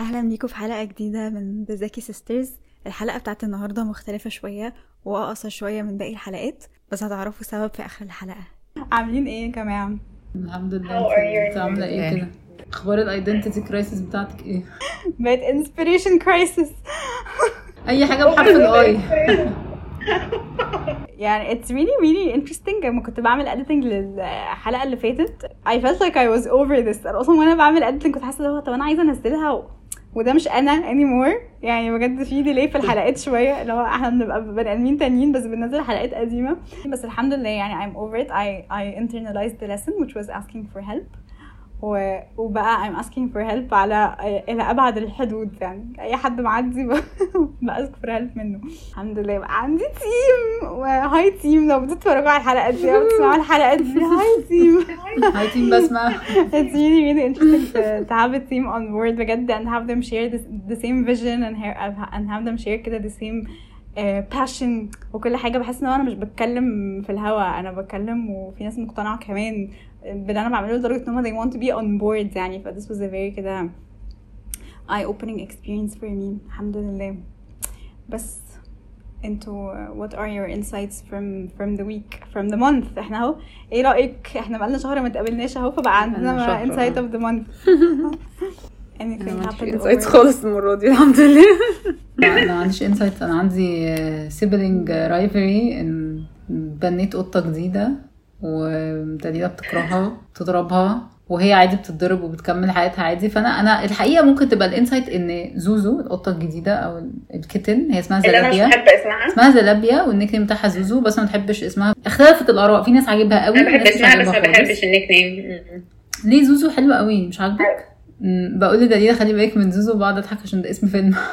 أهلا بيكم في حلقة جديدة من The Zaki Sisters الحلقة بتاعت النهارده مختلفة شوية واقصر شوية من باقي الحلقات بس هتعرفوا السبب في آخر الحلقة. عاملين إيه يا جماعة؟ الحمد لله. أنت عاملة إيه كده؟ أخبار ال identity crisis بتاعتك إيه؟ بقت inspiration crisis أي حاجة بحرف ال I. يعني it's really really interesting. لما كنت بعمل editing للحلقة اللي فاتت I felt like I was over this. أنا أصلا وأنا بعمل editing كنت حاسة اللي هو طب أنا عايزة أنزلها. وده مش أنا anymore. يعني بجد في delay في الحلقات شوية اللي هو إحنا بنبقى بني آدمين تانيين بس بننزل حلقات قديمة. بس الحمد لله يعني I'm over it. I I internalized the lesson which was asking for help. و... وبقى I'm asking for help على إلى أبعد الحدود يعني. أي حد معدي ب... ب ask for help منه. الحمد لله. بقى عندي team و hi team لو بتتفرجوا على الحلقات دي أو بتسمعوا الحلقات دي hi team هاي تيم بسمة it's really really interesting to, to have a team on board بجد and have them share this, the same vision and, have, and have them share كده the same uh, passion وكل حاجة. بحس إن أنا مش بتكلم في الهوا أنا بتكلم وفي ناس مقتنعة كمان. باللي أنا بعمله لدرجة إن هم they want to be on board يعني. ف this was a very كده eye opening experience for me. الحمد لله. بس أنتوا what are your insights from from the week from the month? إحنا اهو. إيه رأيك؟ إحنا بقالنا شهر ما اتقابلناش اهو فبقى عندنا insight of the month. Anything happened insights over- خالص المرة دي الحمد لله. لا أنا ما عنديش insight أنا عندي sibling rivalry ان اتبنيت قطة جديدة. ودليله بتكرهها بتضربها وهي عادي بتتضرب وبتكمل حياتها عادي. فأنا أنا الحقيقة ممكن تبقى ال insight إن زوزو القطة الجديدة أو ال kitten هي اسمها اللي أنا مش زلابيا. بحب اسمها. اسمها زلابيا وال nickname بتاعها زوزو بس ما بحبش اسمها. اختلفت الآراء في ناس عاجبها قوي أنا بحب اسمها بس ما. بحبش ال nickname ليه زوزو حلوة قوي؟ مش عاجبك؟ مم، بقول لدليلة خلي بالك من زوزو وبقعد اضحك عشان ده اسم فيلم.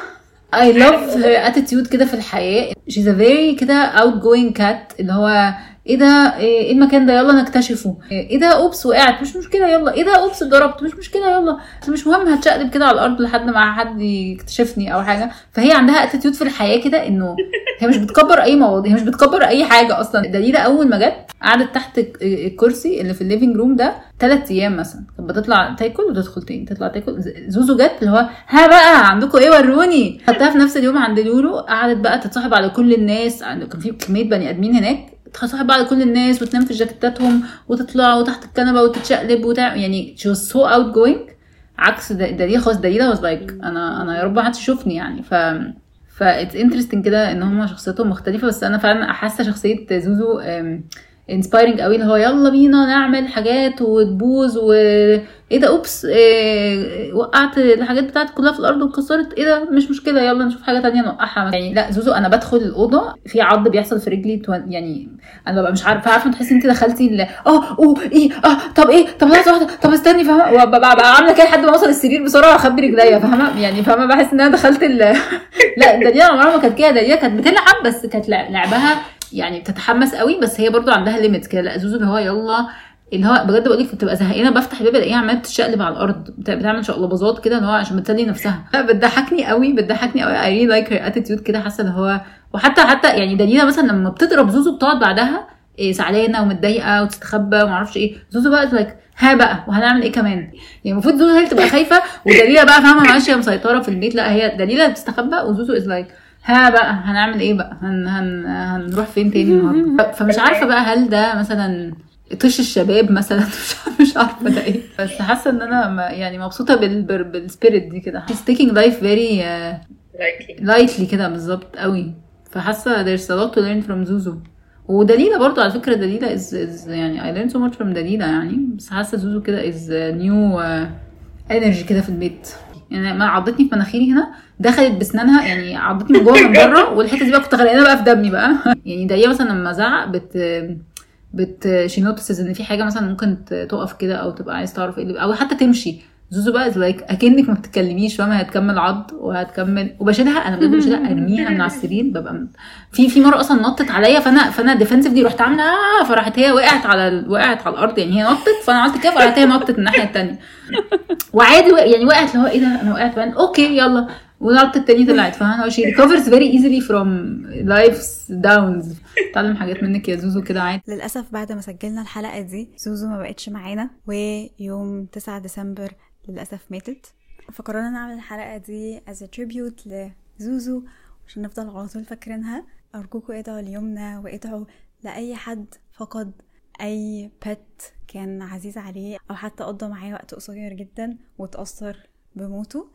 I love her attitude كده في الحياة. She's a very كده outgoing cat اللي هو إيه ده إيه المكان ده؟ يلا نكتشفه. إيه ده oops وقعت. مش مشكلة يلا. إيه ده oops اتضربت. مش مشكلة يلا. مش مهم هتشقلب كده على الأرض لحد ما حد يكتشفني أو حاجة. فهي عندها attitude في الحياة كده إنه هي مش بتكبر أي مواضيع هي مش بتكبر أي حاجة أصلا. دليلة أول ما جت قعدت تحت الك- الكرسي اللي في ال living room ده ثلاث أيام مثلا. كانت بتطلع تاكل وتدخل تاني؟ تطلع تاكل. زوزو جت اللي هو ها بقى عندكم إيه؟ وروني. خدتها في نفس اليوم عند لولو. قعدت بقى تتصاحب على كل الناس. كان في كمية بني آدمين هناك. تتصاحب على كل الناس وتنام في جاكيتاتهم وتطلع وتحت الكنبة وتتشقلب وتعمل يعني she was so outgoing. عكس دليلة خالص دليلة was like أنا أنا يا رب ما حدش يشوفني يعني. ف ف it's interesting كده إن هم شخصيتهم مختلفة بس أنا فعلا حاسه شخصية زوزو انسبايرنج قوي اللي هو يلا بينا نعمل حاجات وتبوظ و إيه ده أوبس إيه وقعت الحاجات بتاعتي كلها في الأرض واتكسرت إيه ده مش مشكلة يلا نشوف حاجة تانية نوقعها. يعني لا زوزو أنا بدخل الأوضة في عض بيحصل في رجلي يعني أنا ببقى مش عارفة عارفة تحسي انت دخلتي آه أوه إيه آه طب إيه طب لحظة واحدة طب استني فاهمة وببقى ببقى عاملة كده لحد ما أوصل السرير بسرعة وأخبي رجليا فاهمة يعني فاهمة بحس إن أنا دخلت لا دليله عمرها ما كانت كده دليله كانت بتلعب بس كانت لع- لعبها يعني بتتحمس قوي بس هي برضو عندها limits كده. لا زوزو اللي هو يلا اللي هو بجد بقول لك بتبقى زهقانة بفتح الباب الاقيها عمالة بتشقلب على الأرض بت- بتعمل شقلباظات كده اللي هو عشان بتسلي نفسها. بتضحكني قوي بتضحكني قوي. I like her attitude كده حاسة اللي هو وحتى حتى يعني دليله مثلا لما بتضرب زوزو بتقعد بعدها إيه زعلانه ومتضايقة وتستخبى وما أعرفش إيه. زوزو بقى like ها بقى وهنعمل إيه كمان؟ يعني المفروض زوزو هي اللي تبقى خايفة ودليله بقى فاهمة ماشيه مسيطرة في البيت. لا هي دليله بتستخبى وزوزو is like ها بقى هنعمل إيه بقى؟ هن هن هنروح فين تاني النهارده؟ فمش عارفة بقى هل ده مثلا طيش الشباب مثلا؟ مش مش عارفة ده إيه. بس حاسة إن أنا يعني مبسوطة بال بال- بال spirit دي كده. She's taking life very uh, likely lightly كده بالظبط قوي. فحاسة there's a lot to learn from زوزو. ودليلة برضو على فكرة دليلة is, is يعني I learned so much from دليلة يعني. بس حاسة زوزو كده is uh, new uh, energy كده في البيت. يعني ما عضتني في مناخيري هنا دخلت بسنانها يعني عضتني من جوه من بره والحتة دي بقى كنت غرقانة بقى في دمي بقى. يعني دليلة مثلا لما زعق بت بت she notices إن في حاجة مثلا ممكن تقف كده أو تبقى عايز تعرف إيه أو حتى تمشي. زوزو بقى like أكنك ما بتتكلميش فاهمه هتكمل عض وهتكمل. وبشيلها أنا بجد بشيلها أرميها من على السرير ببقى في في مرة أصلا نطت عليا فأنا فأنا defensively رحت عاملة آه فراحت هي وقعت على ال... وقعت على الأرض يعني هي نطت فأنا عملت كده فراحت هي نطت الناحية الثانية وعادي يعني وقعت اللي هو إيه ده أنا وقعت بقى okay يلا. ونطت التانية طلعت فاهمة؟ She recovers very easily from life's downs اتعلم حاجات منك يا زوزو كده عادي. للأسف بعد ما سجلنا الحلقة دي زوزو ما بقتش معانا ويوم 9 ديسمبر للأسف ماتت. فقررنا نعمل الحلقة دي as a tribute لزوزو عشان نفضل على طول فاكرينها. أرجوكوا ادعوا ليومنا وادعوا لأي حد فقد أي بت كان عزيز عليه أو حتى قضى معاه وقت قصير جدا وتأثر بموته.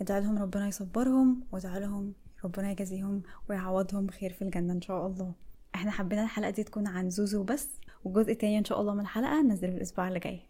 ادعوا لهم ربنا يصبرهم وادعوا لهم ربنا يجازيهم ويعوضهم خير في الجنة إن شاء الله. إحنا حبينا الحلقة دي تكون عن زوزو بس والجزء التاني إن شاء الله من الحلقة ننزله الأسبوع اللي جاي.